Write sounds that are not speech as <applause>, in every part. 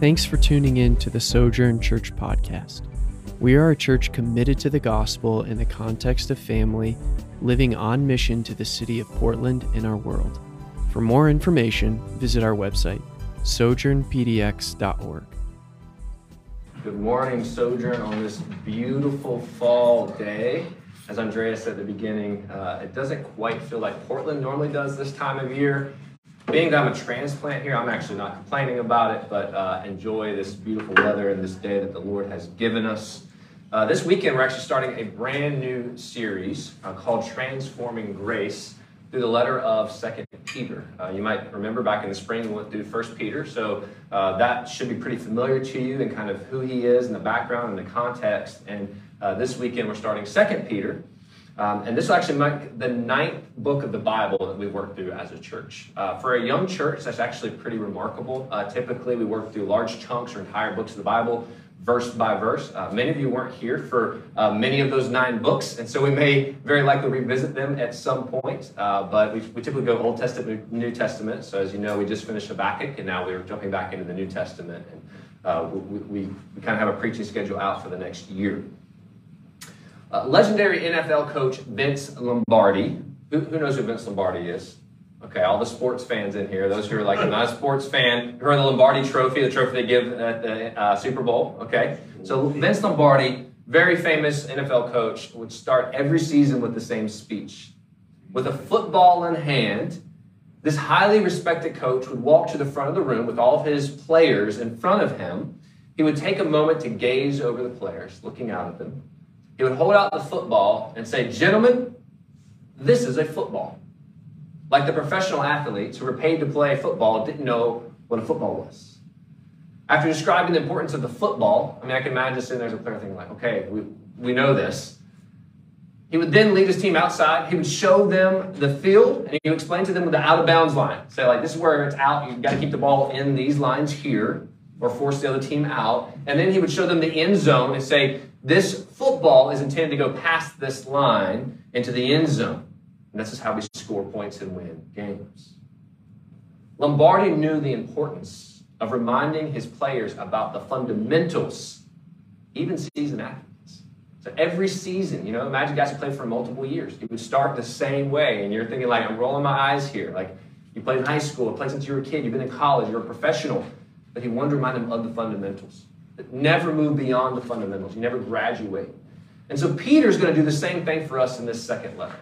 Thanks for tuning in to the Sojourn Church podcast. We are a church committed to the gospel in the context of family, living on mission to the city of Portland and our world. For more information, visit our website, sojournpdx.org. Good morning, Sojourn, on this beautiful fall day. As Andrea said at the beginning, uh, it doesn't quite feel like Portland normally does this time of year. Being I'm a transplant here, I'm actually not complaining about it, but uh, enjoy this beautiful weather and this day that the Lord has given us. Uh, this weekend, we're actually starting a brand new series uh, called Transforming Grace through the letter of Second Peter. Uh, you might remember back in the spring we went through First Peter, so uh, that should be pretty familiar to you and kind of who he is and the background and the context. And uh, this weekend we're starting Second Peter. Um, and this will actually make the ninth book of the Bible that we work through as a church. Uh, for a young church, that's actually pretty remarkable. Uh, typically, we work through large chunks or entire books of the Bible, verse by verse. Uh, many of you weren't here for uh, many of those nine books, and so we may very likely revisit them at some point. Uh, but we, we, typically go Old Testament, New Testament. So as you know, we just finished Habakkuk, and now we're jumping back into the New Testament. And uh, we, we, we kind of have a preaching schedule out for the next year. Uh, legendary NFL coach Vince Lombardi. Who, who, knows who Vince Lombardi is? Okay, all the sports fans in here, those who are like, I'm not a sports fan, who heard the Lombardi trophy, the trophy they give at the uh, Super Bowl. Okay, so Vince Lombardi, very famous NFL coach, would start every season with the same speech. With a football in hand, this highly respected coach would walk to the front of the room with all of his players in front of him. He would take a moment to gaze over the players, looking out at them he would hold out the football and say, Gentlemen, this is a football. Like the professional athletes who were paid to play football didn't know what a football was. After describing the importance of the football, I mean, I can imagine sitting there as a player thinking, like, okay, we, we know this. He would then lead his team outside. He would show them the field and he would explain to them the out of bounds line. Say, like, this is where it's out. You've got to keep the ball in these lines here or force the other team out. And then he would show them the end zone and say, this football is intended to go past this line into the end zone. And this is how we score points and win games. Lombardi knew the importance of reminding his players about the fundamentals, even season athletes. So every season, you know, imagine guys who played for multiple years. You would start the same way, and you're thinking, like, I'm rolling my eyes here. Like, you played in high school, played since you were a kid, you've been in college, you're a professional. But he wanted to remind them of the fundamentals never move beyond the fundamentals. You never graduate. And so Peter's going to do the same thing for us in this second letter.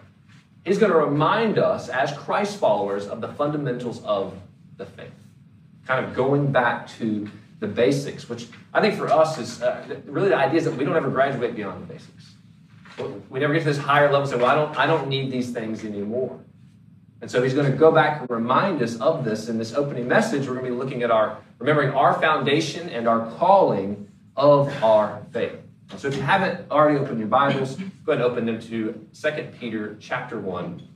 He's going to remind us as Christ followers of the fundamentals of the faith. Kind of going back to the basics, which I think for us is uh, really the idea is that we don't ever graduate beyond the basics. We never get to this higher level and say, well, I don't, I don't need these things anymore. And so he's going to go back and remind us of this in this opening message. We're going to be looking at our, remembering our foundation and our calling of our faith. So if you haven't already opened your Bibles, go ahead and open them to 2 Peter chapter 1.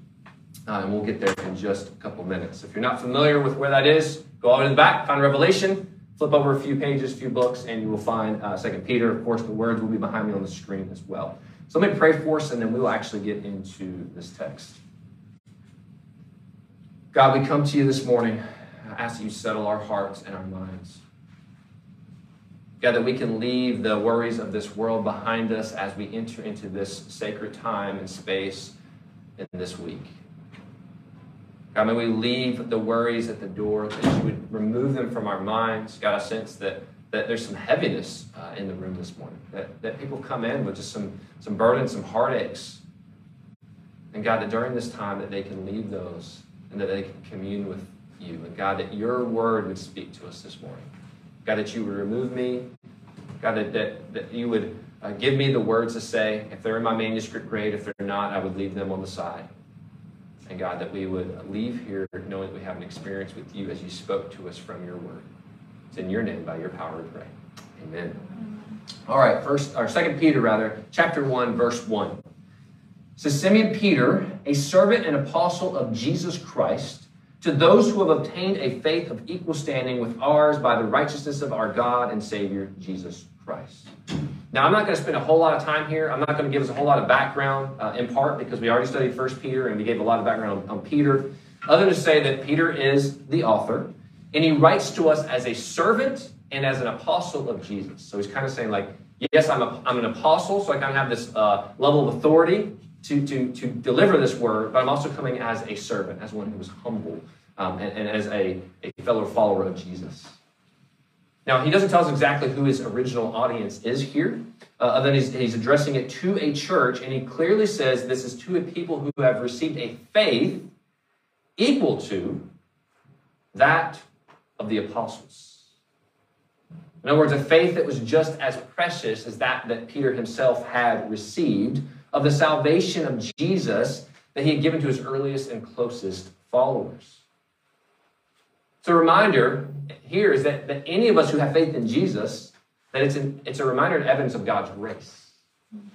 Uh, and we'll get there in just a couple minutes. If you're not familiar with where that is, go way to the back, find Revelation, flip over a few pages, a few books, and you will find uh, 2 Peter. Of course, the words will be behind me on the screen as well. So let me pray for us, and then we will actually get into this text. God, we come to you this morning. I ask that you settle our hearts and our minds. God, that we can leave the worries of this world behind us as we enter into this sacred time and space in this week. God, may we leave the worries at the door, that you would remove them from our minds. God, I sense that, that there's some heaviness uh, in the room this morning, that, that people come in with just some, some burdens, some heartaches. And God, that during this time that they can leave those and that they can commune with you. And God, that your word would speak to us this morning. God, that you would remove me. God, that, that, that you would uh, give me the words to say. If they're in my manuscript, great. If they're not, I would leave them on the side. And God, that we would leave here knowing that we have an experience with you as you spoke to us from your word. It's in your name, by your power, we pray. Amen. All right, first, or second Peter rather, chapter 1, verse 1 says Simeon Peter, a servant and apostle of Jesus Christ, to those who have obtained a faith of equal standing with ours by the righteousness of our God and Savior, Jesus Christ. Now, I'm not going to spend a whole lot of time here. I'm not going to give us a whole lot of background, uh, in part because we already studied First Peter and we gave a lot of background on, on Peter, other than to say that Peter is the author, and he writes to us as a servant and as an apostle of Jesus. So he's kind of saying, like, yes, I'm, a, I'm an apostle, so I kind of have this uh, level of authority to, to, to deliver this word, but I'm also coming as a servant, as one who is humble, um, and, and, as a, a fellow follower of Jesus. Now, he doesn't tell us exactly who his original audience is here, uh, other than he's, he's addressing it to a church, and he clearly says this is to a people who have received a faith equal to that of the apostles. In other words, a faith that was just as precious as that that Peter himself had received of the salvation of Jesus that he had given to his earliest and closest followers. So, a reminder here is that, that any of us who have faith in Jesus, that it's, an, it's a reminder and evidence of God's grace.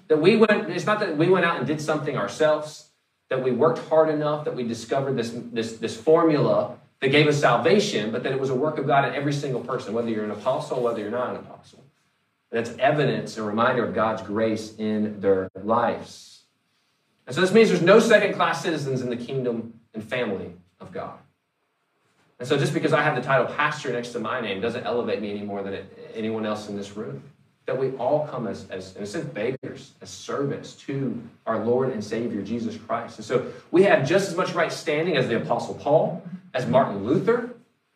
That we went, it's not that we went out and did something ourselves, that we worked hard enough, that we discovered this, this, this formula that gave us salvation, but that it was a work of God in every single person, whether you're an apostle, whether you're not an apostle. That's evidence and reminder of God's grace in their lives. And so this means there's no second class citizens in the kingdom and family of God. And so just because I have the title pastor next to my name doesn't elevate me any more than anyone else in this room. That we all come as, as, in a sense, beggars, as servants to our Lord and Savior, Jesus Christ. And so we have just as much right standing as the Apostle Paul, as Martin Luther,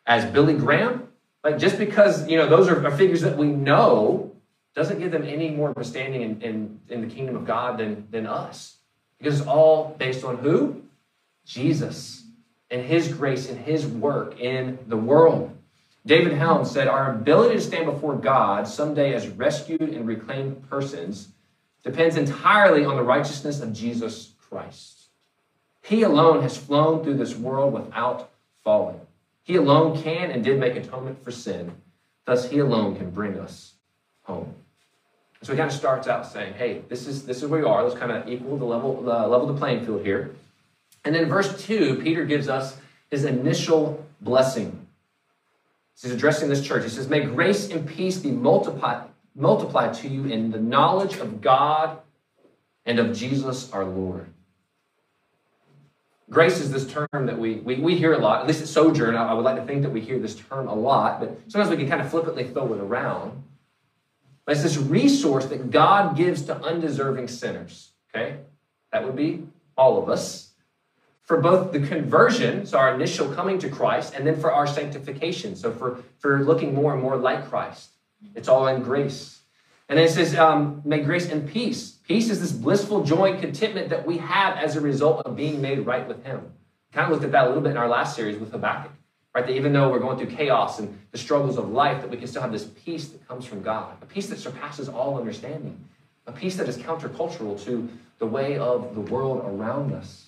as Billy Graham. Like just because, you know, those are, are figures that we know doesn't give them any more of a standing in, in, in the kingdom of God than, than us. Because it's all based on who? Jesus and his grace and his work in the world. David Helm said, Our ability to stand before God someday as rescued and reclaimed persons depends entirely on the righteousness of Jesus Christ. He alone has flown through this world without falling. He alone can and did make atonement for sin. Thus, he alone can bring us home. So he kind of starts out saying, hey, this is, this is where you are. Let's kind of equal the level, uh, level the playing field here. And then verse 2, Peter gives us his initial blessing. He's addressing this church. He says, May grace and peace be multiplied, multiplied to you in the knowledge of God and of Jesus our Lord. Grace is this term that we, we, we hear a lot, at least at Sojourn. I, I would like to think that we hear this term a lot, but sometimes we can kind of flippantly throw it around. But it's this resource that God gives to undeserving sinners. Okay? That would be all of us. For both the conversion, so our initial coming to Christ, and then for our sanctification, so for, for looking more and more like Christ. It's all in grace. And then it says, um, may grace and peace. Peace is this blissful joy and contentment that we have as a result of being made right with Him. Kind of looked at that a little bit in our last series with Habakkuk. Right? That even though we're going through chaos and the struggles of life, that we can still have this peace that comes from God, a peace that surpasses all understanding, a peace that is countercultural to the way of the world around us.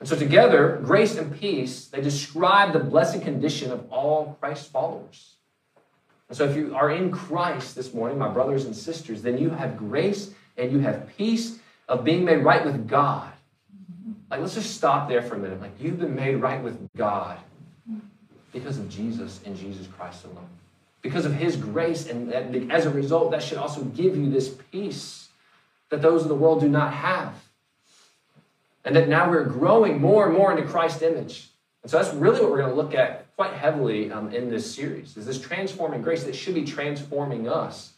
And so together, grace and peace, they describe the blessed condition of all Christ's followers. And so if you are in Christ this morning, my brothers and sisters, then you have grace and you have peace of being made right with God. Like, let's just stop there for a minute. Like, you've been made right with God because of Jesus and Jesus Christ alone. Because of his grace, and as a result, that should also give you this peace that those in the world do not have. And that now we're growing more and more into Christ's image. And so that's really what we're going to look at quite heavily um, in this series, is this transforming grace that should be transforming us.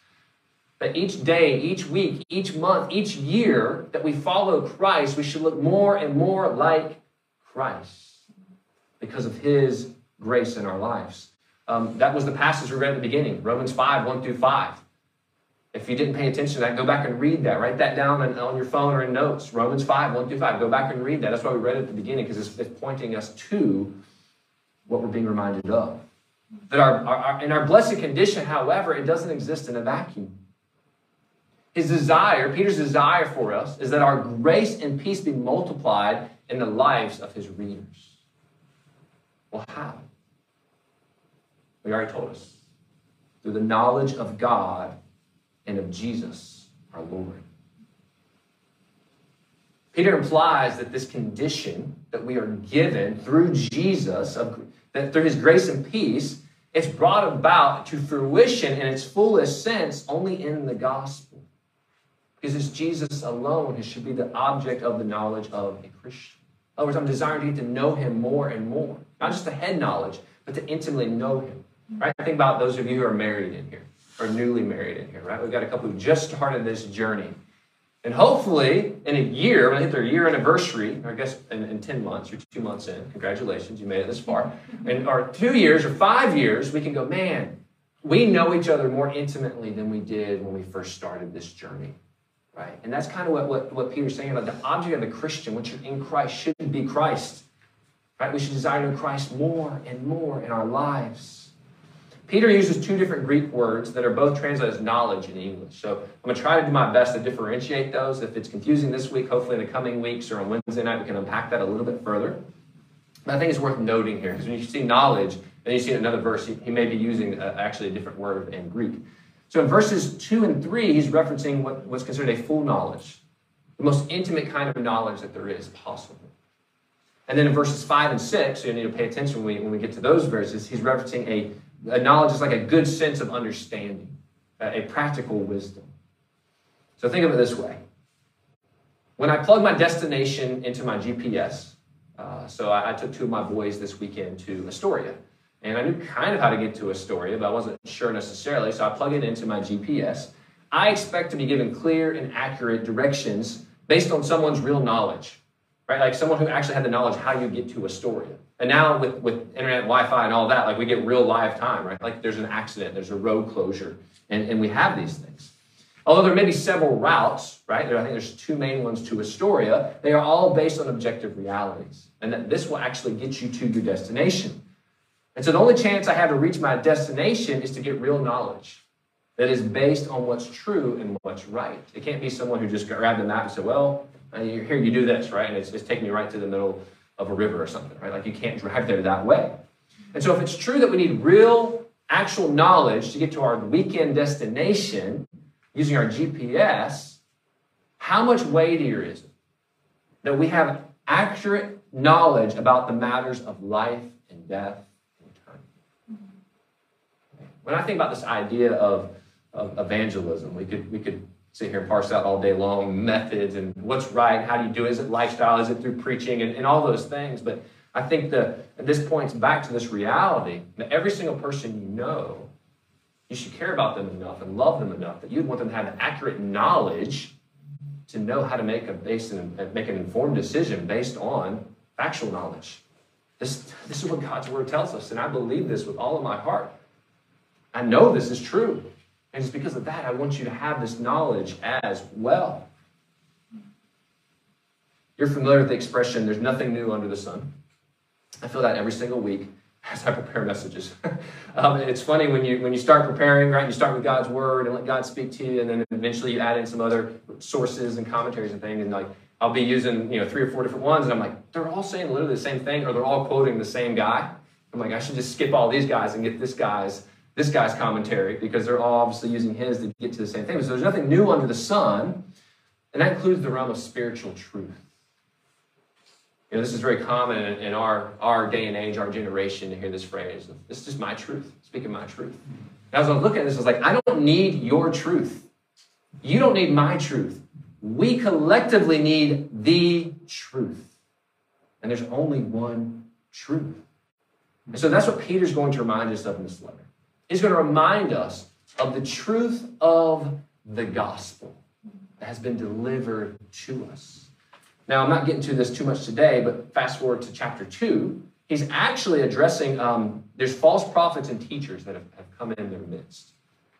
That each day, each week, each month, each year that we follow Christ, we should look more and more like Christ because of his grace in our lives. Um, that was the passage we read at the beginning, Romans 5, 1 through 5. If you didn't pay attention to that, go back and read that. Write that down on, on your phone or in notes. Romans 5, 1 through 5. Go back and read that. That's why we read it at the beginning, because it's, it's, pointing us to what we're being reminded of. That our, our, our, in our blessed condition, however, it doesn't exist in a vacuum. His desire, Peter's desire for us, is that our grace and peace be multiplied in the lives of his readers. Well, how? We already told us. Through the knowledge of God and of Jesus, our Lord. Peter implies that this condition that we are given through Jesus, of, that through his grace and peace, it's brought about to fruition in its fullest sense only in the gospel. Because it's Jesus alone who should be the object of the knowledge of a Christian. In other words, I'm desiring to get to know him more and more. Not just the head knowledge, but to intimately know him. Right? Think about those of you who are married in here or newly married in here, right? We've got a couple who just started this journey. And hopefully, in a year, when they hit their year anniversary, or I guess in, in 10 months, you're two months in, congratulations, you made it this far. And or two years or five years, we can go, man, we know each other more intimately than we did when we first started this journey. Right? And that's kind of what, what, what Peter's saying about the object of the Christian, once you're in Christ, should be Christ. Right? We should desire to know Christ more and more in our lives. Peter uses two different Greek words that are both translated as knowledge in English. So I'm going to try to do my best to differentiate those. If it's confusing this week, hopefully in the coming weeks or on Wednesday night, we can unpack that a little bit further. But I think it's worth noting here because when you see knowledge, and you see another verse, he, may be using uh, actually a different word in Greek. So in verses 2 and 3, he's referencing what, what's considered a full knowledge, the most intimate kind of knowledge that there is possible. And then in verses 5 and 6, so you need to pay attention when we, when we get to those verses, he's referencing a a knowledge is like a good sense of understanding, a practical wisdom. So think of it this way. When I plug my destination into my GPS, uh, so I, I, took two of my boys this weekend to Astoria. And I knew kind of how to get to Astoria, but I wasn't sure necessarily. So I plug it into my GPS. I expect to be given clear and accurate directions based on someone's real knowledge, right? Like someone who actually had the knowledge how you get to Astoria. And now with, with internet, Wi-Fi, and all that, like we get real live time, right? Like there's an accident, there's a road closure, and, and we have these things. Although there may be several routes, right? There, I think there's two main ones to Astoria. They are all based on objective realities, and that this will actually get you to your destination. And so the only chance I have to reach my destination is to get real knowledge that is based on what's true and what's right. It can't be someone who just grabbed the map and said, "Well, Uh, here you do this," right? And it's, it's taking you right to the middle of a river or something, right? Like you can't drive there that way. And so if it's true that we need real, actual knowledge to get to our weekend destination using our GPS, how much weightier is it that we have accurate knowledge about the matters of life and death and eternity? Mm-hmm. When I think about this idea of, of evangelism, we could, we could sit here and parse out all day long methods and what's right, how do you do it? Is it lifestyle? Is it through preaching and, and all those things? But I think that this points back to this reality that every single person you know, you should care about them enough and love them enough that you'd want them to have accurate knowledge to know how to make a base and make an informed decision based on factual knowledge. This, this is what God's word tells us, and I believe this with all of my heart. I know this is true. And it's because of that I want you to have this knowledge as well. You're familiar with the expression, there's nothing new under the sun. I feel that every single week <laughs> as I prepare messages. <laughs> um, it's funny when you when you start preparing, right? You start with God's word and let God speak to you, and then eventually you add in some other sources and commentaries and things, and like I'll be using you know three or four different ones, and I'm like, they're all saying literally the same thing, or they're all quoting the same guy. I'm like, I should just skip all these guys and get this guy's this guy's commentary because they're all obviously using his to get to the same thing. So there's nothing new under the sun, and that includes the realm of spiritual truth. You know, this is very common in, our, our day and age, our generation, to hear this phrase. This is just my truth, speaking my truth. And as I was looking at this, I was like, I don't need your truth. You don't need my truth. We collectively need the truth. And there's only one truth. And so that's what Peter's going to remind us of in this letter. He's going to remind us of the truth of the gospel that has been delivered to us. Now, I'm not getting to this too much today, but fast forward to chapter 2. He's actually addressing, um, there's false prophets and teachers that have, have come in their midst.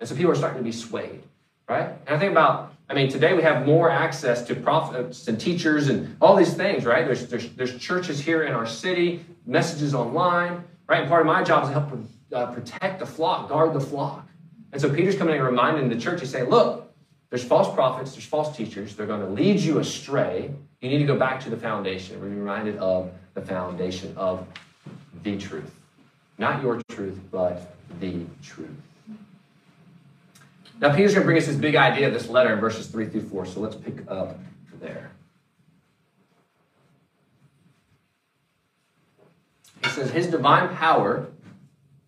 And so people are starting to be swayed, right? And I think about, I mean, today we have more access to prophets and teachers and all these things, right? There's, there's, there's churches here in our city, messages online, right? And part of my job is to help uh, protect the flock, guard the flock. And so Peter's coming and reminding the church, he's saying, look, there's false prophets, there's false teachers. They're going to lead you astray. You need to go back to the foundation. We're reminded of the foundation of the truth. Not your truth, but the truth. Now, Peter's going to bring us this big idea of this letter in verses 3 through 4. So let's pick up there. He says, His divine power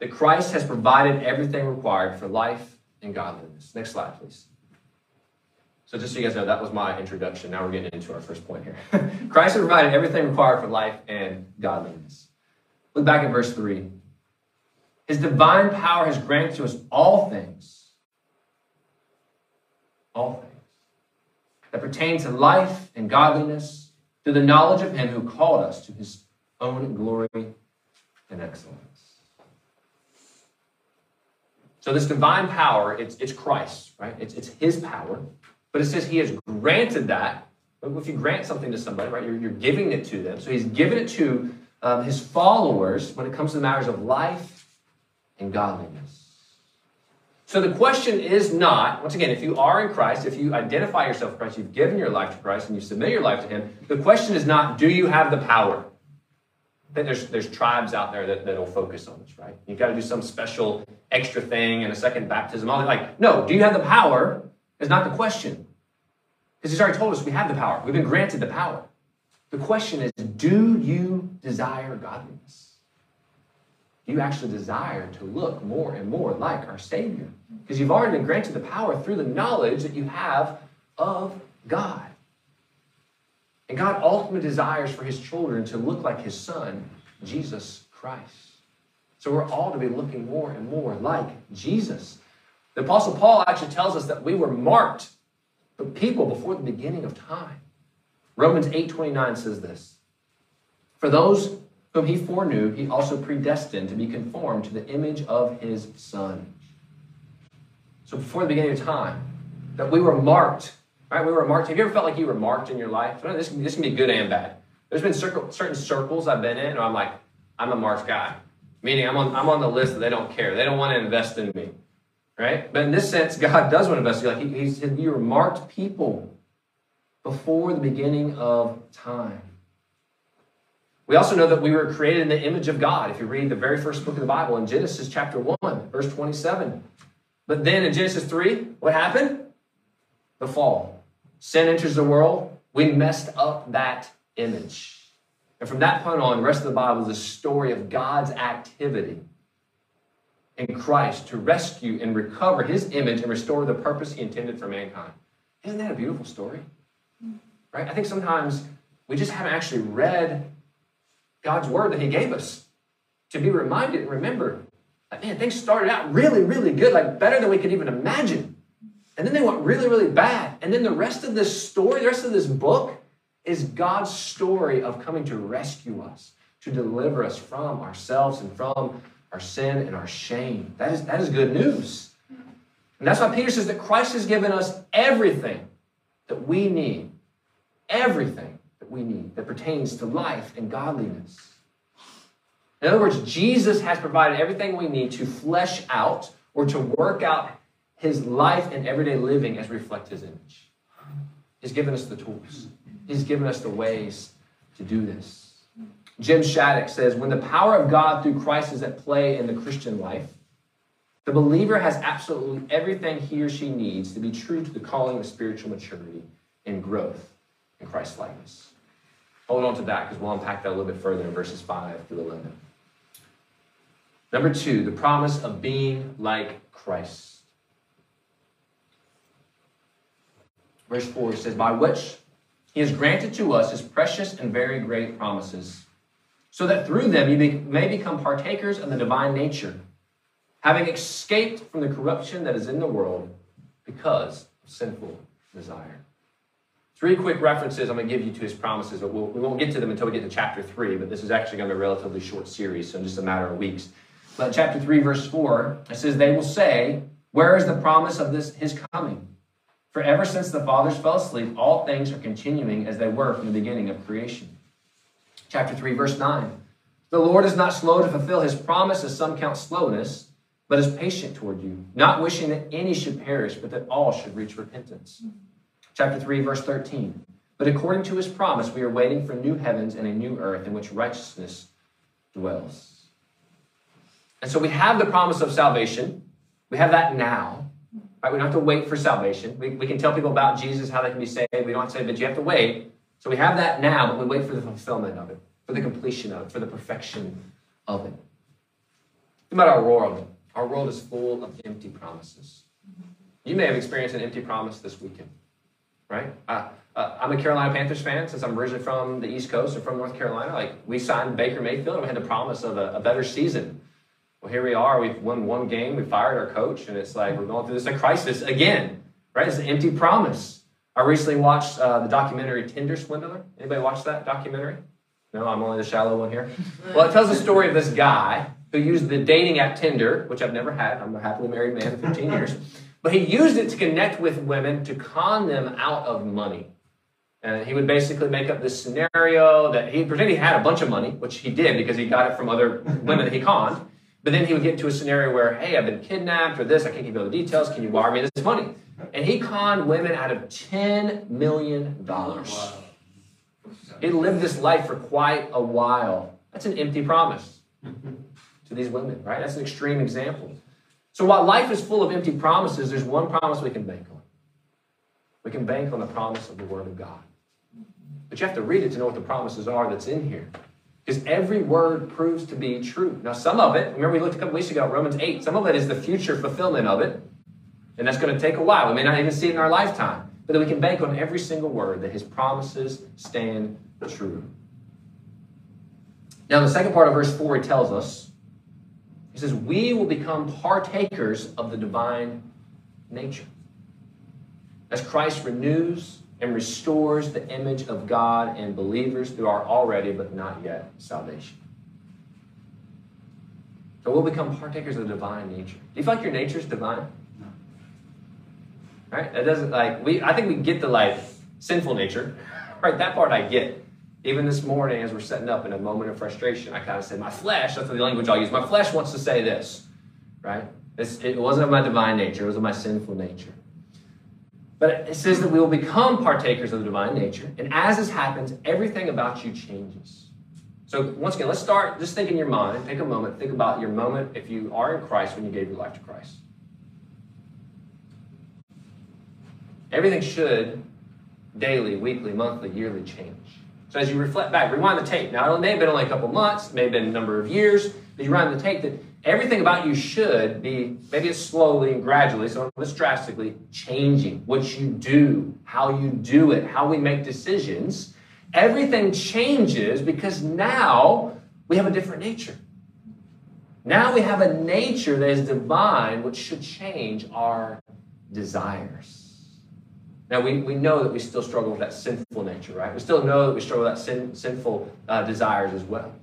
that Christ has provided everything required for life and godliness. Next slide, please. So, just so you guys know, that was my introduction. Now we're getting into our first point here. <laughs> Christ has provided everything required for life and godliness. Look back at verse 3. His divine power has granted to us all things, all things that pertain to life and godliness through the knowledge of him who called us to his own glory and excellence. So this divine power, it's, it's Christ, right? It's, it's his power. But it says he has granted that. If you grant something to somebody, right, you're, you're giving it to them. So he's given it to um, his followers when it comes to the matters of life and godliness. So the question is not, once again, if you are in Christ, if you identify yourself with Christ, you've given your life to Christ and you submit your life to him, the question is not, do you have the power? There's, there's tribes out there that, that'll focus on this, right? You've got to do some special extra thing and a second baptism. All. Like, no, do you have the power is not the question. Because he's already told us we have the power. We've been granted the power. The question is, do you desire godliness? Do you actually desire to look more and more like our Savior? Because you've already been granted the power through the knowledge that you have of God. And God ultimately desires for his children to look like his son, Jesus Christ. So we're all to be looking more and more like Jesus. The Apostle Paul actually tells us that we were marked for people before the beginning of time. Romans 8:29 says this. For those whom he foreknew, he also predestined to be conformed to the image of his son. So before the beginning of time, that we were marked Right? We were marked. Have you ever felt like you were marked in your life? This, this can be good and bad. There's been circle, certain circles I've been in, and I'm like, I'm a marked guy. Meaning I'm on, I'm on the list that they don't care. They don't want to invest in me. Right? But in this sense, God does want to invest in you. Like he, said, you were marked people before the beginning of time. We also know that we were created in the image of God. If you read the very first book of the Bible in Genesis chapter 1, verse 27. But then in Genesis 3, what happened? The fall sin enters the world, we messed up that image. And from that point on, the rest of the Bible is a story of God's activity in Christ to rescue and recover his image and restore the purpose he intended for mankind. Isn't that a beautiful story? Right? I think sometimes we just haven't actually read God's word that he gave us to be reminded and remember that, man, things started out really, really good, like better than we could even imagine. And then they went really, really bad. And then the rest of this story, the rest of this book, is God's story of coming to rescue us, to deliver us from ourselves and from our sin and our shame. That is, that is good news. And that's why Peter says that Christ has given us everything that we need. Everything that we need that pertains to life and godliness. In other words, Jesus has provided everything we need to flesh out or to work out his life and everyday living as reflect his image. He's given us the tools. He's given us the ways to do this. Jim Shaddix says, when the power of God through Christ is at play in the Christian life, the believer has absolutely everything he or she needs to be true to the calling of spiritual maturity and growth in Christ's likeness. Hold on to that because we'll unpack that a little bit further in verses 5 through 11. Number two, the promise of being like Christ. Verse 4 says, By which he has granted to us his precious and very great promises, so that through them you may become partakers of the divine nature, having escaped from the corruption that is in the world because of sinful desire. Three quick references I'm going to give you to his promises, but we'll, we will not get to them until we get to chapter 3, but this is actually going to be a relatively short series, so in just a matter of weeks. But chapter 3, verse 4, it says, They will say, Where is the promise of this his coming? For ever since the fathers fell asleep, all things are continuing as they were from the beginning of creation. Chapter 3, verse 9. The Lord is not slow to fulfill his promise, as some count slowness, but is patient toward you, not wishing that any should perish, but that all should reach repentance. Chapter 3, verse 13. But according to his promise, we are waiting for new heavens and a new earth in which righteousness dwells. And so we have the promise of salvation, We have that now. Right? We don't have to wait for salvation. We, we can tell people about Jesus, how they can be saved. We don't have to say, but you have to wait. So we have that now, but we wait for the fulfillment of it, for the completion of it, for the perfection of it. Think about our world. Our world is full of empty promises. You may have experienced an empty promise this weekend, right? Uh, uh, I'm a Carolina Panthers fan since I'm originally from the East Coast or from North Carolina. Like we signed Baker Mayfield and we had the promise of a, a better season. Well, here we are. We've won one game. We fired our coach, and it's like we're going through this a crisis again, right? It's an empty promise. I recently watched uh, the documentary Tinder Swindler. Anybody watch that documentary? No, I'm only the shallow one here. <laughs> Well, it tells the story of this guy who used the dating app Tinder, which I've never had. I'm a happily married man of 15 years. But he used it to connect with women to con them out of money. And he would basically make up this scenario that he pretended he had a bunch of money, which he did because he got it from other women that he conned. But then he would get into a scenario where, hey, I've been kidnapped or this, I can't give you all the details. Can you wire me this money? And he conned women out of $10 million. Wow. He lived this life for quite a while. That's an empty promise <laughs> to these women, right? That's an extreme example. So while life is full of empty promises, there's one promise we can bank on. We can bank on the promise of the Word of God. But you have to read it to know what the promises are that's in here. Because every word proves to be true. Now, some of it, remember we looked a couple weeks ago at Romans 8, some of it is the future fulfillment of it. And that's going to take a while. We may not even see it in our lifetime. But that we can bank on every single word that his promises stand true. Now, the second part of verse 4, he tells us, he says, We will become partakers of the divine nature. As Christ renews and restores the image of God in believers through our already but not yet salvation. So we'll become partakers of the divine nature. Do you feel like your nature is divine? No. Right? That doesn't like we I think we get the like sinful nature. <laughs> Right, that part I get. Even this morning, as we're setting up in a moment of frustration, I kind of said, My flesh, that's the language I'll use. My flesh wants to say this, right? It's, it wasn't my divine nature, it was my sinful nature. But it says that we will become partakers of the divine nature. And as this happens, everything about you changes. So, once again, let's start. Just think in your mind. Take a moment. Think about your moment if you are in Christ when you gave your life to Christ. Everything should daily, weekly, monthly, yearly change. So as you reflect back, rewind the tape. Now, it may have been only a couple months, it may have been a number of years, but you rewind the tape that everything about you should be, maybe it's slowly and gradually, so it's drastically changing. What you do, how you do it, how we make decisions. Everything changes because now we have a different nature. Now we have a nature that is divine, which should change our desires. Now, we, we know that we still struggle with that sinful nature, right? We still know that we struggle with that sin, sinful uh, desires as well.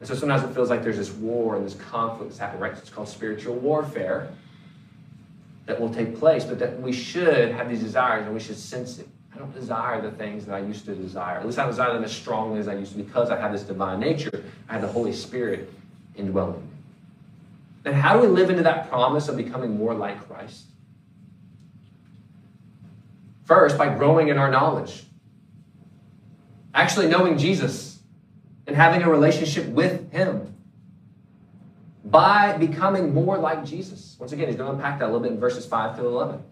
And so sometimes it feels like there's this war and this conflict that's happening, right? It's called spiritual warfare that will take place, but that we should have these desires and we should sense it. I don't desire the things that I used to desire. At least I don't desire them as strongly as I used to because I have this divine nature. I have the Holy Spirit indwelling me. Then how do we live into that promise of becoming more like Christ? First, by growing in our knowledge. Actually knowing Jesus and having a relationship with Him. By becoming more like Jesus. Once again, he's going to unpack that a little bit in verses 5 through 11.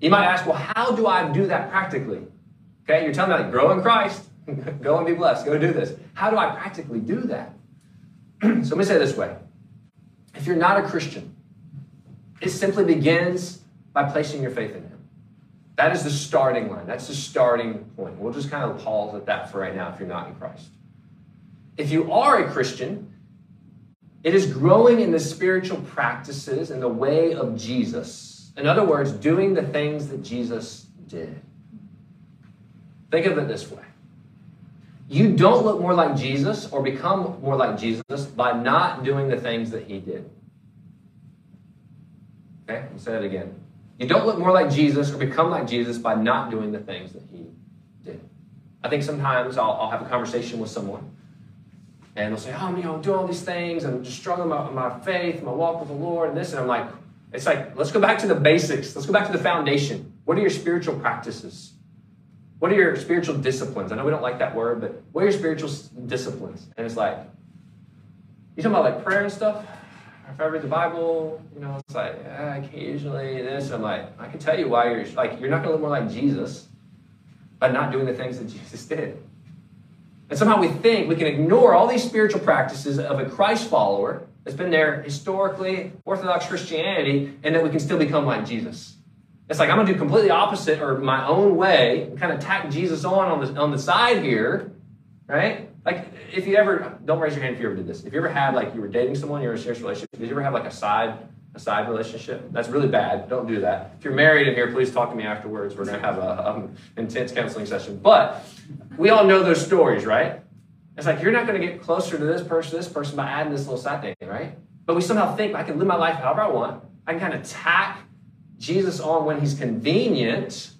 You might ask, well, how do I do that practically? Okay, you're telling me, like, grow in Christ, <laughs> go and be blessed, go do this. How do I practically do that? <clears throat> so let me say this way if you're not a Christian, it simply begins by placing your faith in Him. That is the starting line. That's the starting point. We'll just kind of pause at that for right now if you're not in Christ. If you are a Christian, it is growing in the spiritual practices and the way of Jesus. In other words, doing the things that Jesus did. Think of it this way you don't look more like Jesus or become more like Jesus by not doing the things that he did. Okay, I'll say that again. You don't look more like Jesus or become like Jesus by not doing the things that he did. I think sometimes I'll, I'll have a conversation with someone and they'll say, Oh, you know, I'm doing all these things. I'm just struggling with my, my faith, my walk with the Lord, and this. And I'm like, It's like, let's go back to the basics. Let's go back to the foundation. What are your spiritual practices? What are your spiritual disciplines? I know we don't like that word, but what are your spiritual disciplines? And it's like, you talking about like prayer and stuff? if I read the Bible, you know, it's like occasionally this. I'm like, I can tell you why you're like you're not going to look more like Jesus by not doing the things that <laughs> Jesus did. And somehow we think we can ignore all these spiritual practices of a Christ follower that's been there historically, Orthodox Christianity, and that we can still become like Jesus. It's like I'm going to do completely opposite or my own way kind of tack Jesus on on the, on the side here, right? Like if you ever, don't raise your hand if you ever did this. If you ever had like you were dating someone, you were in a serious relationship, did you ever have like a side a side relationship. That's really bad. Don't do that. If you're married in here, please talk to me afterwards. We're going to have a um, intense counseling session. But we all know those stories, right? It's like you're not going to get closer to this person, this person by adding this little side thing, right? But we somehow think I can live my life however I want. I can kind of tack Jesus on when he's convenient.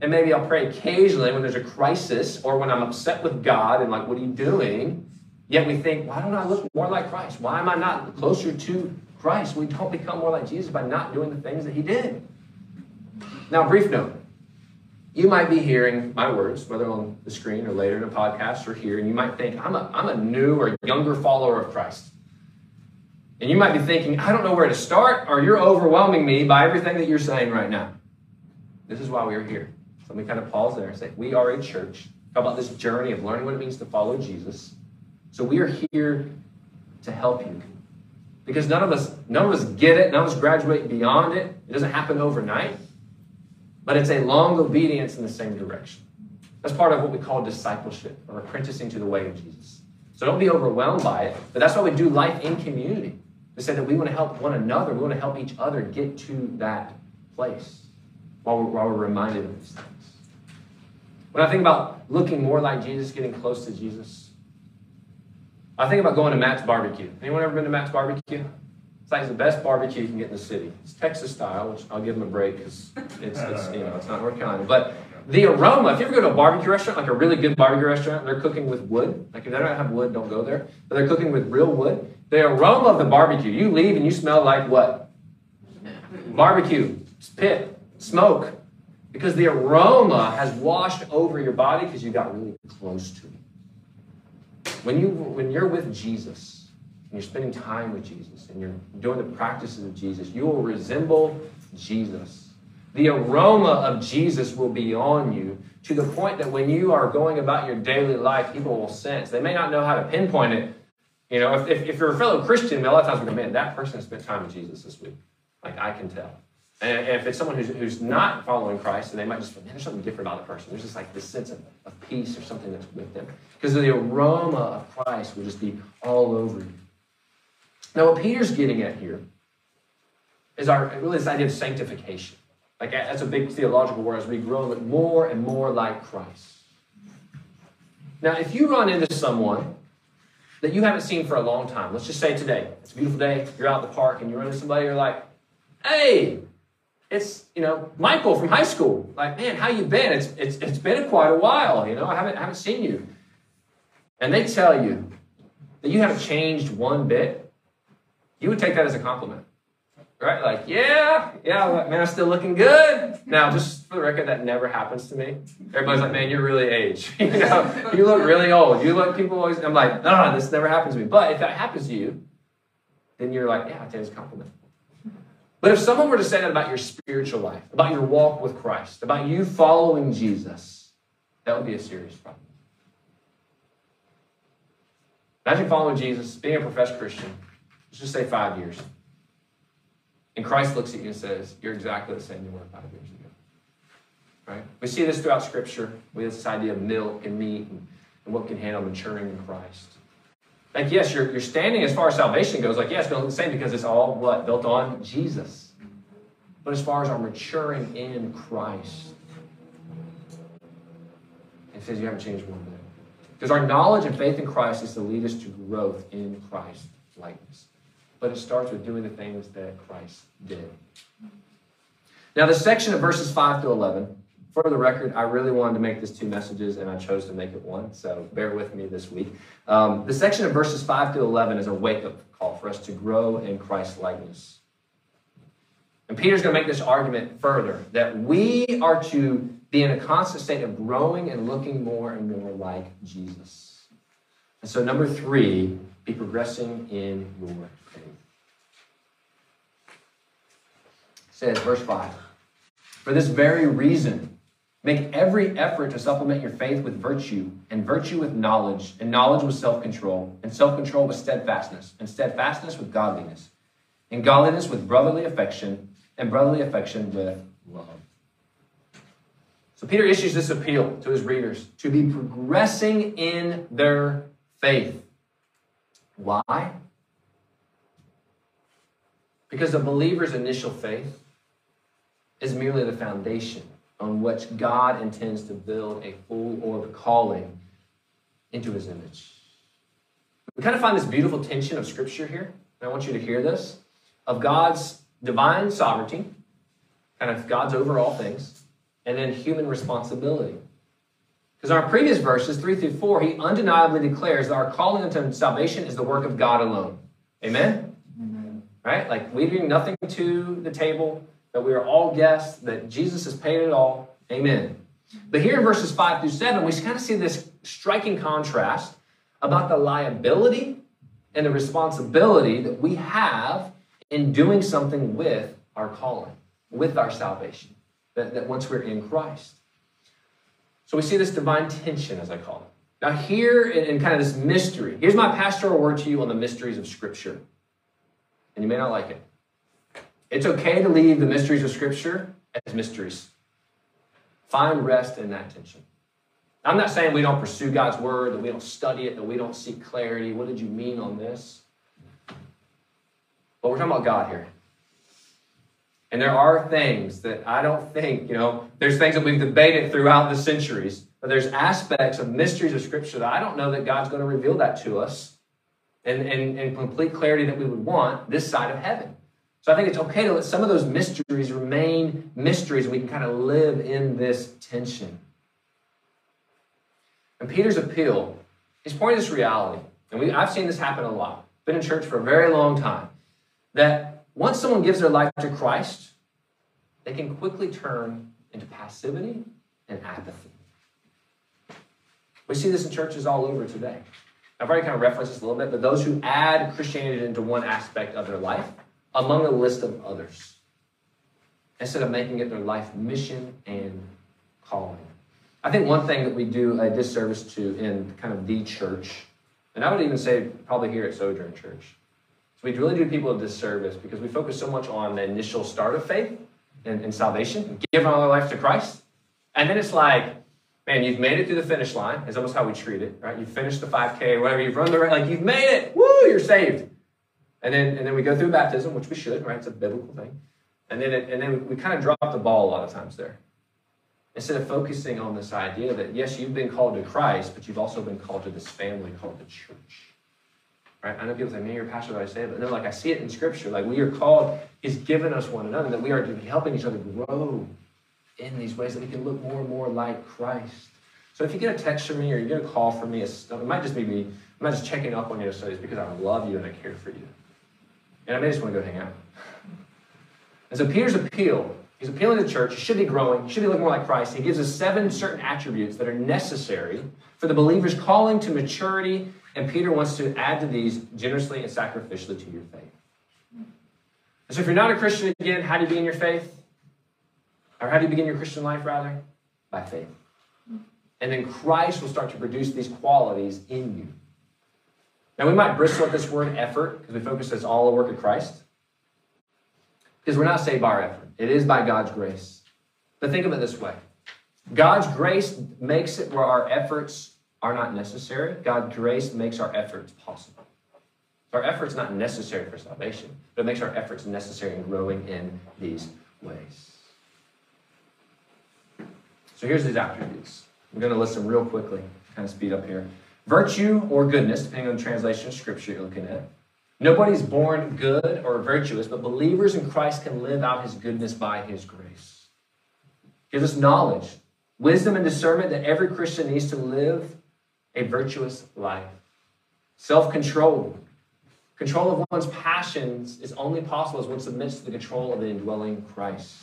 And maybe I'll pray occasionally when there's a crisis or when I'm upset with God and like, what are you doing? Yet we think, why don't I look more like Christ? Why am I not closer to Christ. We don't become more like Jesus by not doing the things that he did. Now, brief note. You might be hearing my words, whether on the screen or later in a podcast or here, and you might think, I'm a, I'm a new or younger follower of Christ. And you might be thinking, I don't know where to start, or you're overwhelming me by everything that you're saying right now. This is why we are here. So let me kind of pause there and say, we are a church. Talk about this journey of learning what it means to follow Jesus. So we are here to help you because none of us none of us get it none of us graduate beyond it. It doesn't happen overnight. But it's a long obedience in the same direction. That's part of what we call discipleship or apprenticing to the way of jesus. So don't be overwhelmed by it. But that's why we do life in community. To say that we want to help one another we want to help each other get to that place while we're, while we're reminded of these things. When i think about looking more like jesus getting close to jesus I think about going to Matt's Barbecue. Anyone ever been to Matt's Barbecue? It's like the best barbecue you can get in the city. It's Texas style, which I'll give them a break because it's, it's, you know it's not North Carolina. But the aroma, if you ever go to a barbecue restaurant, like a really good barbecue restaurant, they're cooking with wood. Like if they don't have wood, don't go there. But they're cooking with real wood. The aroma of the barbecue, you leave and you smell like what? Barbecue, pit, smoke. Because the aroma has washed over your body because you got really close to it. When, you, when you're with Jesus, and you're spending time with Jesus, and you're doing the practices of Jesus, you will resemble Jesus. The aroma of Jesus will be on you to the point that when you are going about your daily life, people will sense. They may not know how to pinpoint it. You know, if, if, if you're a fellow Christian, a lot of times we go, man, that person spent time with Jesus this week. Like, I can tell. And if it's someone who's, who's not following Christ, and they might just there's something different about the person. There's just like this sense of, of peace or something that's with them. Because the aroma of Christ will just be all over you. Now, what Peter's getting at here is our really this idea of sanctification. Like that's a big theological word as we grow more and more like Christ. Now, if you run into someone that you haven't seen for a long time, let's just say today, it's a beautiful day, you're out in the park and you run into somebody, you're like, hey, it's you know Michael from high school. Like, man, how you been? It's it's it's been quite a while. You know, I haven't I haven't seen you. And they tell you that you haven't changed one bit. You would take that as a compliment, right? Like, yeah, yeah, man, I'm still looking good. Now, just for the record, that never happens to me. Everybody's like, man, you're really aged. <laughs> you know, you look really old. You look people always. I'm like, no, this never happens to me. But if that happens to you, then you're like, yeah, I take it as a compliment. But if someone were to say that about your spiritual life, about your walk with Christ, about you following Jesus, that would be a serious problem. Imagine following Jesus, being a professed Christian, let's just say five years. And Christ looks at you and says, You're exactly the same you were five years ago. Right? We see this throughout Scripture. We have this idea of milk and meat and, and what can handle maturing in Christ. Like, yes, your, your standing as far as salvation goes, like, yes, it's the same because it's all what? Built on Jesus. But as far as our maturing in Christ, it says you haven't changed one bit. Because our knowledge and faith in Christ is to lead us to growth in Christ likeness. But it starts with doing the things that Christ did. Now, the section of verses 5 to 11 for the record, I really wanted to make this two messages and I chose to make it one, so bear with me this week. Um, the section of verses 5 to 11 is a wake up call for us to grow in Christ likeness. And Peter's going to make this argument further that we are to be in a constant state of growing and looking more and more like Jesus. And so, number three, be progressing in your faith. says, verse 5 For this very reason, make every effort to supplement your faith with virtue, and virtue with knowledge, and knowledge with self control, and self control with steadfastness, and steadfastness with godliness, and godliness with brotherly affection, and brotherly affection with love. So Peter issues this appeal to his readers to be progressing in their faith. Why? Because the believer's initial faith is merely the foundation on which God intends to build a full orb calling into his image. We kind of find this beautiful tension of scripture here, and I want you to hear this of God's divine sovereignty, kind of God's over all things, and then human responsibility. Because our previous verses, 3 through 4, he undeniably declares that our calling unto salvation is the work of God alone. Amen? Amen. Right? Like we bring nothing to the table, that we are all guests, that Jesus has paid it all. Amen. But here in verses 5 through 7, we kind of see this striking contrast about the liability and the responsibility that we have in doing something with our calling, with our salvation, that, that once we're in Christ. So we see this divine tension, as I call it. Now, here in, in kind of this mystery, here's my pastoral word to you on the mysteries of Scripture. And you may not like it. It's okay to leave the mysteries of Scripture as mysteries. Find rest in that tension. I'm not saying we don't pursue God's word, that we don't study it, that we don't seek clarity. What did you mean on this? But we're talking about God here. And there are things that I don't think, you know, there's things that we've debated throughout the centuries, but there's aspects of mysteries of Scripture that I don't know that God's going to reveal that to us in, in, in complete clarity that we would want this side of heaven. So I think it's okay to let some of those mysteries remain mysteries. We can kind of live in this tension. And Peter's appeal, he's pointing this reality. And we, I've seen this happen a lot. Been in church for a very long time. That once someone gives their life to Christ, they can quickly turn into passivity and apathy. We see this in churches all over today. I've already kind of referenced this a little bit, but those who add Christianity into one aspect of their life among a list of others, instead of making it their life mission and calling. I think one thing that we do a disservice to in kind of the church, and I would even say probably here at Sojourn Church, so we really do people a disservice because we focus so much on the initial start of faith and, and salvation, and giving all our life to Christ. And then it's like, man, you've made it through the finish line. Is almost how we treat it, right? You've finished the 5K, whatever, you've run the like you've made it. Woo, you're saved. And then and then we go through baptism, which we should, right? It's a biblical thing. And then it, and then we kind of drop the ball a lot of times there. Instead of focusing on this idea that yes, you've been called to Christ, but you've also been called to this family called the church. Right? I know people say, man, you're a pastor, I say it. But no, like I see it in Scripture. Like we are called, He's given us one another, that we are to be helping each other grow in these ways that we can look more and more like Christ. So if you get a text from me or you get a call from me, it might just be me. I'm not just checking up on you studies because I love you and I care for you. And I may just want to go hang out. And so Peter's appeal, he's appealing to the church, it should be growing, should be looking more like Christ. He gives us seven certain attributes that are necessary for the believer's calling to maturity and Peter wants to add to these generously and sacrificially to your faith. And so if you're not a Christian again, how do you begin your faith? Or how do you begin your Christian life, rather? By faith. And then Christ will start to produce these qualities in you. Now, we might bristle at this word effort because we focus it's all the work of Christ. Because we're not saved by our effort, it is by God's grace. But think of it this way God's grace makes it where our efforts are not necessary. God's grace makes our efforts possible. Our efforts not necessary for salvation, but it makes our efforts necessary in growing in these ways. So here's these attributes. I'm going to list them real quickly, kind of speed up here. Virtue or goodness, depending on the translation of scripture you're looking at. Nobody's born good or virtuous, but believers in Christ can live out his goodness by his grace. Gives us knowledge, wisdom, and discernment that every Christian needs to live a virtuous life. Self control. Control of one's passions is only possible as one submits to the control of the indwelling Christ.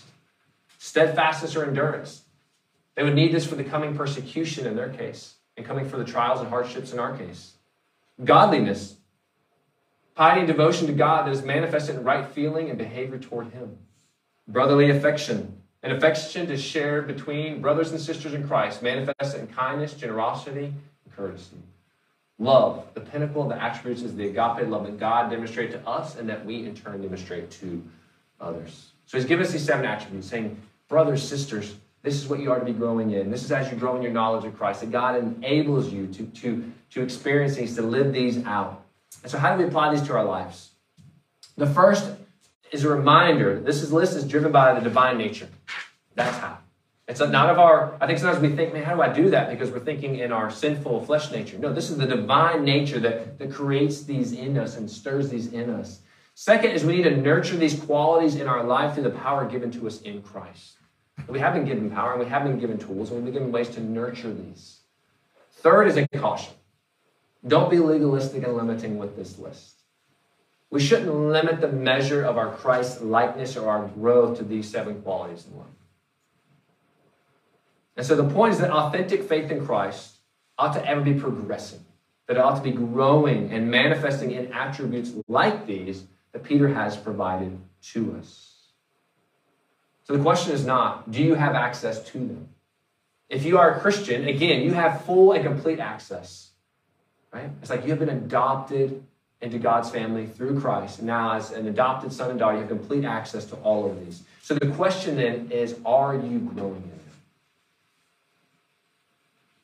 Steadfastness or endurance. They would need this for the coming persecution in their case, and coming for the trials and hardships in our case. Godliness. Piety and devotion to God that is manifested in right feeling and behavior toward Him. brotherly affection, an affection to share between brothers and sisters in Christ, manifested in kindness, generosity, and courtesy. Love, the pinnacle of the attributes is the agape love that God demonstrates to us and that we in turn demonstrate to others. So he's given us these seven attributes, saying, brothers, sisters, this is what you are to be growing in. This is as you grow in your knowledge of Christ, that God enables you to, to, to experience these, to live these out. And so how do we apply these to our lives? The first is a reminder. This is, list is driven by the divine nature. That's how. It's not of our, I think sometimes we think, man, how do I do that? Because we're thinking in our sinful flesh nature. No, this is the divine nature that, that creates these in us and stirs these in us. Second is we need to nurture these qualities in our life through the power given to us in Christ. We have been given power and we have been given tools and we've been given ways to nurture these. Third is a caution. Don't be legalistic and limiting with this list. We shouldn't limit the measure of our Christ likeness or our growth to these seven qualities in life. And so the point is that authentic faith in Christ ought to ever be progressing, that it ought to be growing and manifesting in attributes like these that Peter has provided to us. So the question is not, do you have access to them? If you are a Christian, again, you have full and complete access. Right? It's like you have been adopted into God's family through Christ. And now, as an adopted son and daughter, you have complete access to all of these. So the question then is, are you growing in? Them?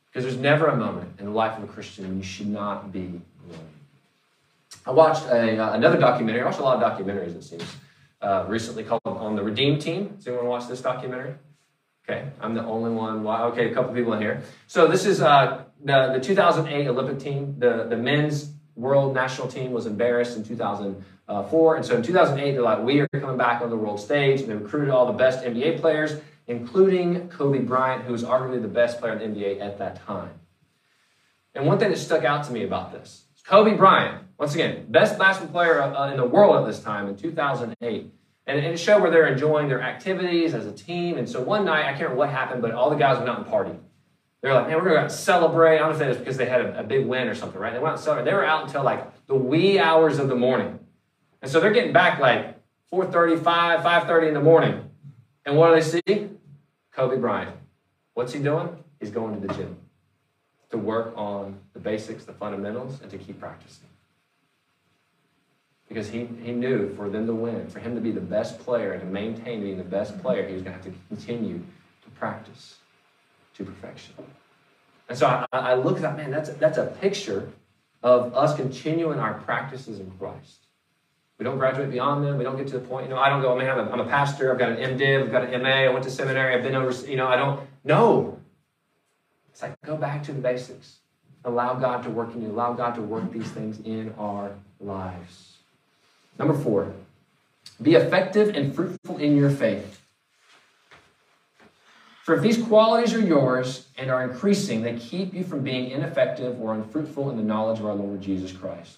Because there's never a moment in the life of a Christian when you should not be growing. I watched a, uh, another documentary. I watched a lot of documentaries, it seems, uh, recently called On the Redeem Team. Does anyone watch this documentary? Okay, I'm the only one. Okay, a couple people in here. So this is uh, the, the 2008 Olympic team. The, the men's world national team was embarrassed in 2004. And so in 2008, they're like, we are coming back on the world stage. And they recruited all the best NBA players including Kobe Bryant, who was arguably the best player in the NBA at that time. And one thing that stuck out to me about this Kobe Bryant, once again, best basketball player uh, in the world at this time in 2008. And it showed where they're enjoying their activities as a team. And so one night, I can't remember what happened, but all the guys went out and party. They were like, man, we're going to celebrate. I don't know if it was because they had a, a, big win or something, right? They went out and celebrated. They were out until like the wee hours of the morning. And so they're getting back like 4.35, 5.30 in the morning. And what do they see? Kobe Bryant. What's he doing? He's going to the gym to work on the basics, the fundamentals, and to keep practicing. Because he, he knew for them to win, for him to be the best player and to maintain being the best player, he was going to have to continue to practice to perfection. And so I, I look at that, man, that's that's a picture of us continuing our practices in Christ. We don't graduate beyond them. We don't get to the point, you know, I don't go, man, I'm a, I'm a pastor. I've got an MDiv. I've got an MA. I went to seminary. I've been over, you know, I don't. No. It's like, go back to the basics. Allow God to work in you. Allow God to work these things in our lives. Number four, be effective and fruitful in your faith. For if these qualities are yours and are increasing, they keep you from being ineffective or unfruitful in the knowledge of our Lord Jesus Christ.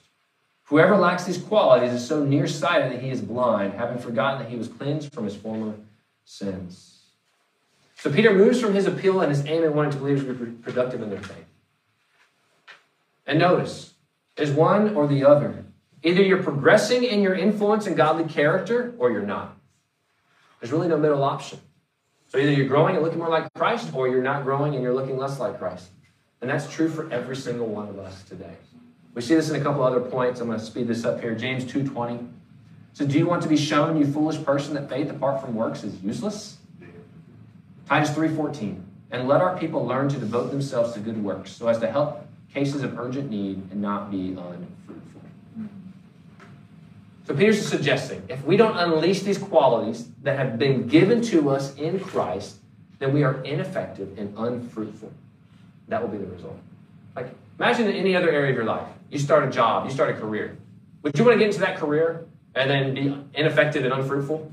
Whoever lacks these qualities is so nearsighted that he is blind, having forgotten that he was cleansed from his former sins. So Peter moves from his appeal and his aim in wanting to believers to be productive in their faith. And notice, is one or the other. Either you're progressing in your influence and godly character, or you're not. There's really no middle option. So either you're growing and looking more like Christ, or you're not growing and you're looking less like Christ. And that's true for every single one of us today. We see this in a couple other points. I'm going to speed this up here. James 2.20. So do you want to be shown, you foolish person, that faith apart from works is useless? Titus 3.14. And let our people learn to devote themselves to good works, so as to help cases of urgent need and not be unfruitful. So Peter's suggesting if we don't unleash these qualities that have been given to us in Christ, then we are ineffective and unfruitful. That will be the result. Like, imagine in any other area of your life. You start a job, you start a career. Would you want to get into that career and then be ineffective and unfruitful?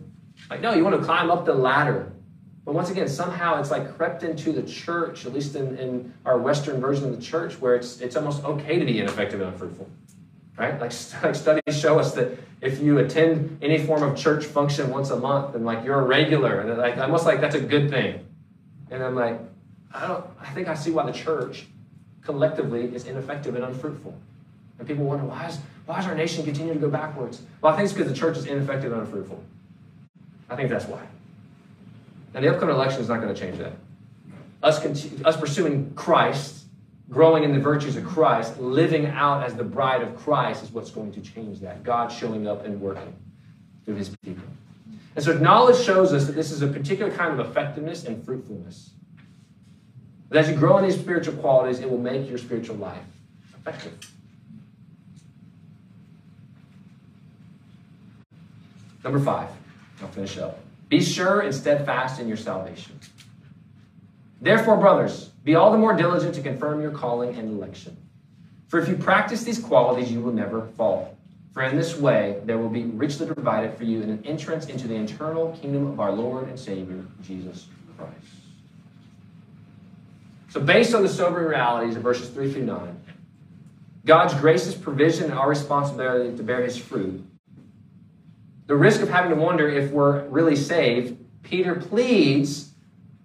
Like, no, you want to climb up the ladder. But once again, somehow it's like crept into the church, at least in, in our Western version of the church, where it's, it's almost okay to be ineffective and unfruitful. Right? Like, like studies show us that if you attend any form of church function once a month, and like you're a regular, and like almost like that's a good thing. And I'm like, I don't I think I see why the church collectively is ineffective and unfruitful. And people wonder, why is, why is our nation continuing to go backwards? Well, I think it's because the church is ineffective and unfruitful. I think that's why. And the upcoming election is not going to change that. Us, us pursuing Christ, growing in the virtues of Christ, living out as the bride of Christ is what's going to change that. God showing up and working through his people. And so knowledge shows us that this is a particular kind of effectiveness and fruitfulness. That as you grow in these spiritual qualities, it will make your spiritual life effective. Number five, I'll finish up. Be sure and steadfast in your salvation. Therefore, brothers, be all the more diligent to confirm your calling and election. For if you practice these qualities, you will never fall. For in this way, there will be richly provided for you an entrance into the eternal kingdom of our Lord and Savior, Jesus Christ. So, based on the sobering realities of verses 3 through 9, God's gracious provision and our responsibility to bear his fruit, the risk of having to wonder if we're really saved, Peter pleads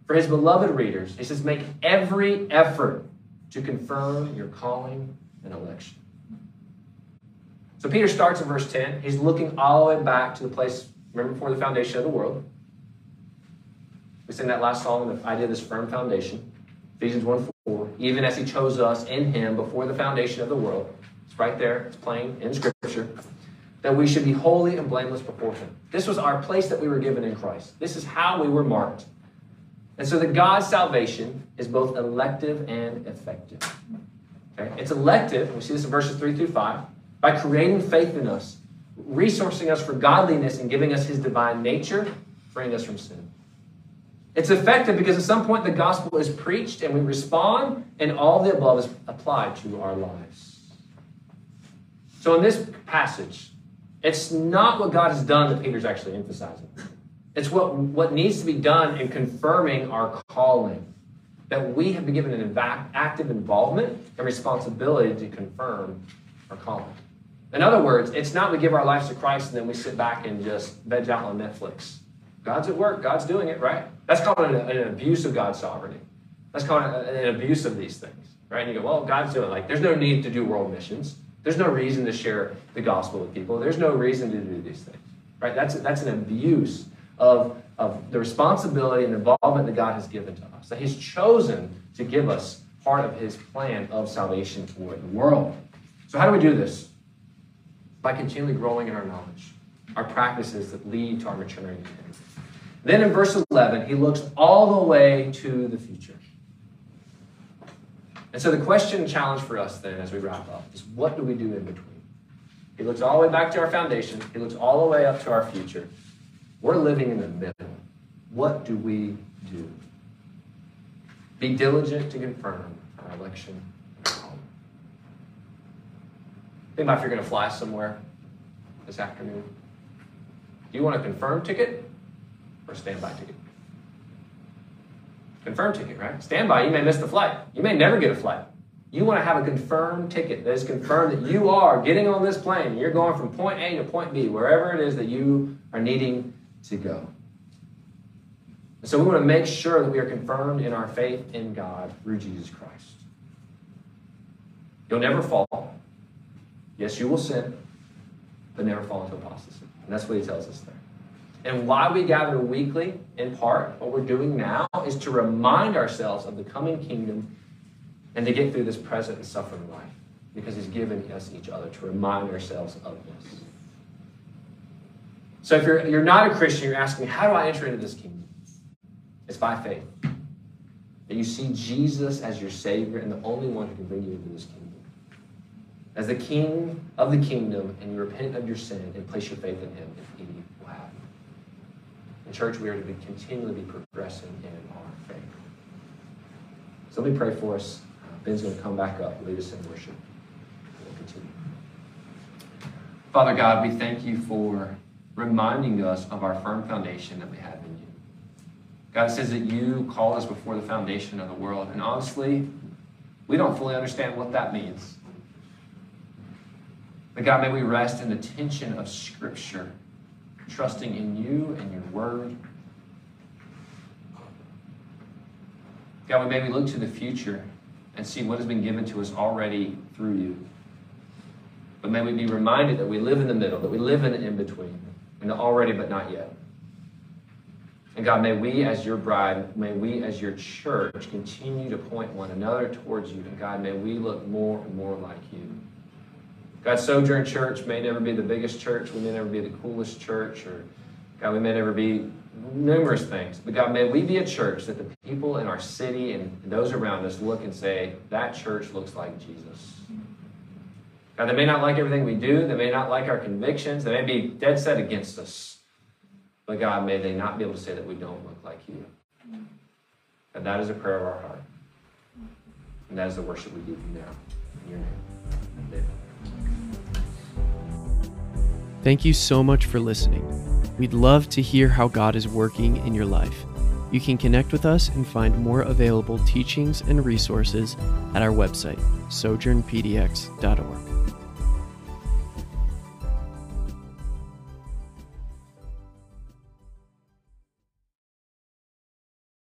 for his beloved readers. He says, Make every effort to confirm your calling and election. So Peter starts in verse 10. He's looking all the way back to the place, remember, before the foundation of the world. We sing that last song, the idea of this firm foundation. Ephesians 1 4. Even as he chose us in him before the foundation of the world. It's right there, it's plain in Scripture. That we should be holy and blameless before him. This was our place that we were given in Christ. This is how we were marked. And so that God's salvation is both elective and effective. Okay? It's elective, we see this in verses 3 through 5 by creating faith in us, resourcing us for godliness, and giving us his divine nature, freeing us from sin. It's effective because at some point the gospel is preached and we respond, and all the above is applied to our lives. So in this passage, it's not what God has done that Peter's actually emphasizing. It's what, what needs to be done in confirming our calling. That we have been given an active involvement and responsibility to confirm our calling. In other words, it's not we give our lives to Christ and then we sit back and just veg out on Netflix. God's at work. God's doing it, right? That's called an, an abuse of God's sovereignty. That's called an abuse of these things, right? And you go, well, God's doing it. Like, there's no need to do world missions. There's no reason to share the gospel with people. There's no reason to do these things, right? That's, that's an abuse of, of the responsibility and involvement that God has given to us, that He's chosen to give us part of His plan of salvation for the world. So, how do we do this? by continually growing in our knowledge, our practices that lead to our maturing. Then in verse 11, he looks all the way to the future. And so the question and challenge for us then as we wrap up is what do we do in between? He looks all the way back to our foundation, he looks all the way up to our future. We're living in the middle. What do we do? Be diligent to confirm our election Think about if you're going to fly somewhere this afternoon. Do you want a confirmed ticket or standby ticket? Confirmed ticket, right? Standby, you may miss the flight. You may never get a flight. You want to have a confirmed ticket that is confirmed that you are getting on this plane. You're going from point A to point B, wherever it is that you are needing to go. so we want to make sure that we are confirmed in our faith in God through Jesus Christ. You'll never fall. Yes, you will sin, but never fall into apostasy. And that's what he tells us there. And why we gather weekly, in part, what we're doing now is to remind ourselves of the coming kingdom and to get through this present and suffering life. Because he's given us each other to remind ourselves of this. So if you're, you're not a Christian, you're asking, me, how do I enter into this kingdom? It's by faith. That you see Jesus as your Savior and the only one who can bring you into this kingdom as the king of the kingdom and you repent of your sin and place your faith in him, if he will have. In church, we are to be continually be progressing in our faith. So let me pray for us. Uh, Ben's going to come back up, lead us in worship. We'll continue. Father God, we thank you for reminding us of our firm foundation that we have in you. God says that you called us before the foundation of the world. And honestly, we don't fully understand what that means. But God, may we rest in the tension of Scripture, trusting in you and your word. God, may we look to the future and see what has been given to us already through you. But may we be reminded that we live in the middle, that we live in the in between, in the already but not yet. And God, may we as your bride, may we as your church continue to point one another towards you. And God, may we look more and more like you. God, Sojourn Church may never be the biggest church. We may never be the coolest church. Or, God, we may never be numerous things. But God, may we be a church that the people in our city and those around us look and say, that church looks like Jesus. God, they may not like everything we do. They may not like our convictions. They may be dead set against us. But God, may they not be able to say that we don't look like you. And that is a prayer of our heart. And that is the worship we give you now. In your name. Amen. Thank you so much for listening. We'd love to hear how God is working in your life. You can connect with us and find more available teachings and resources at our website, sojournpdx.org.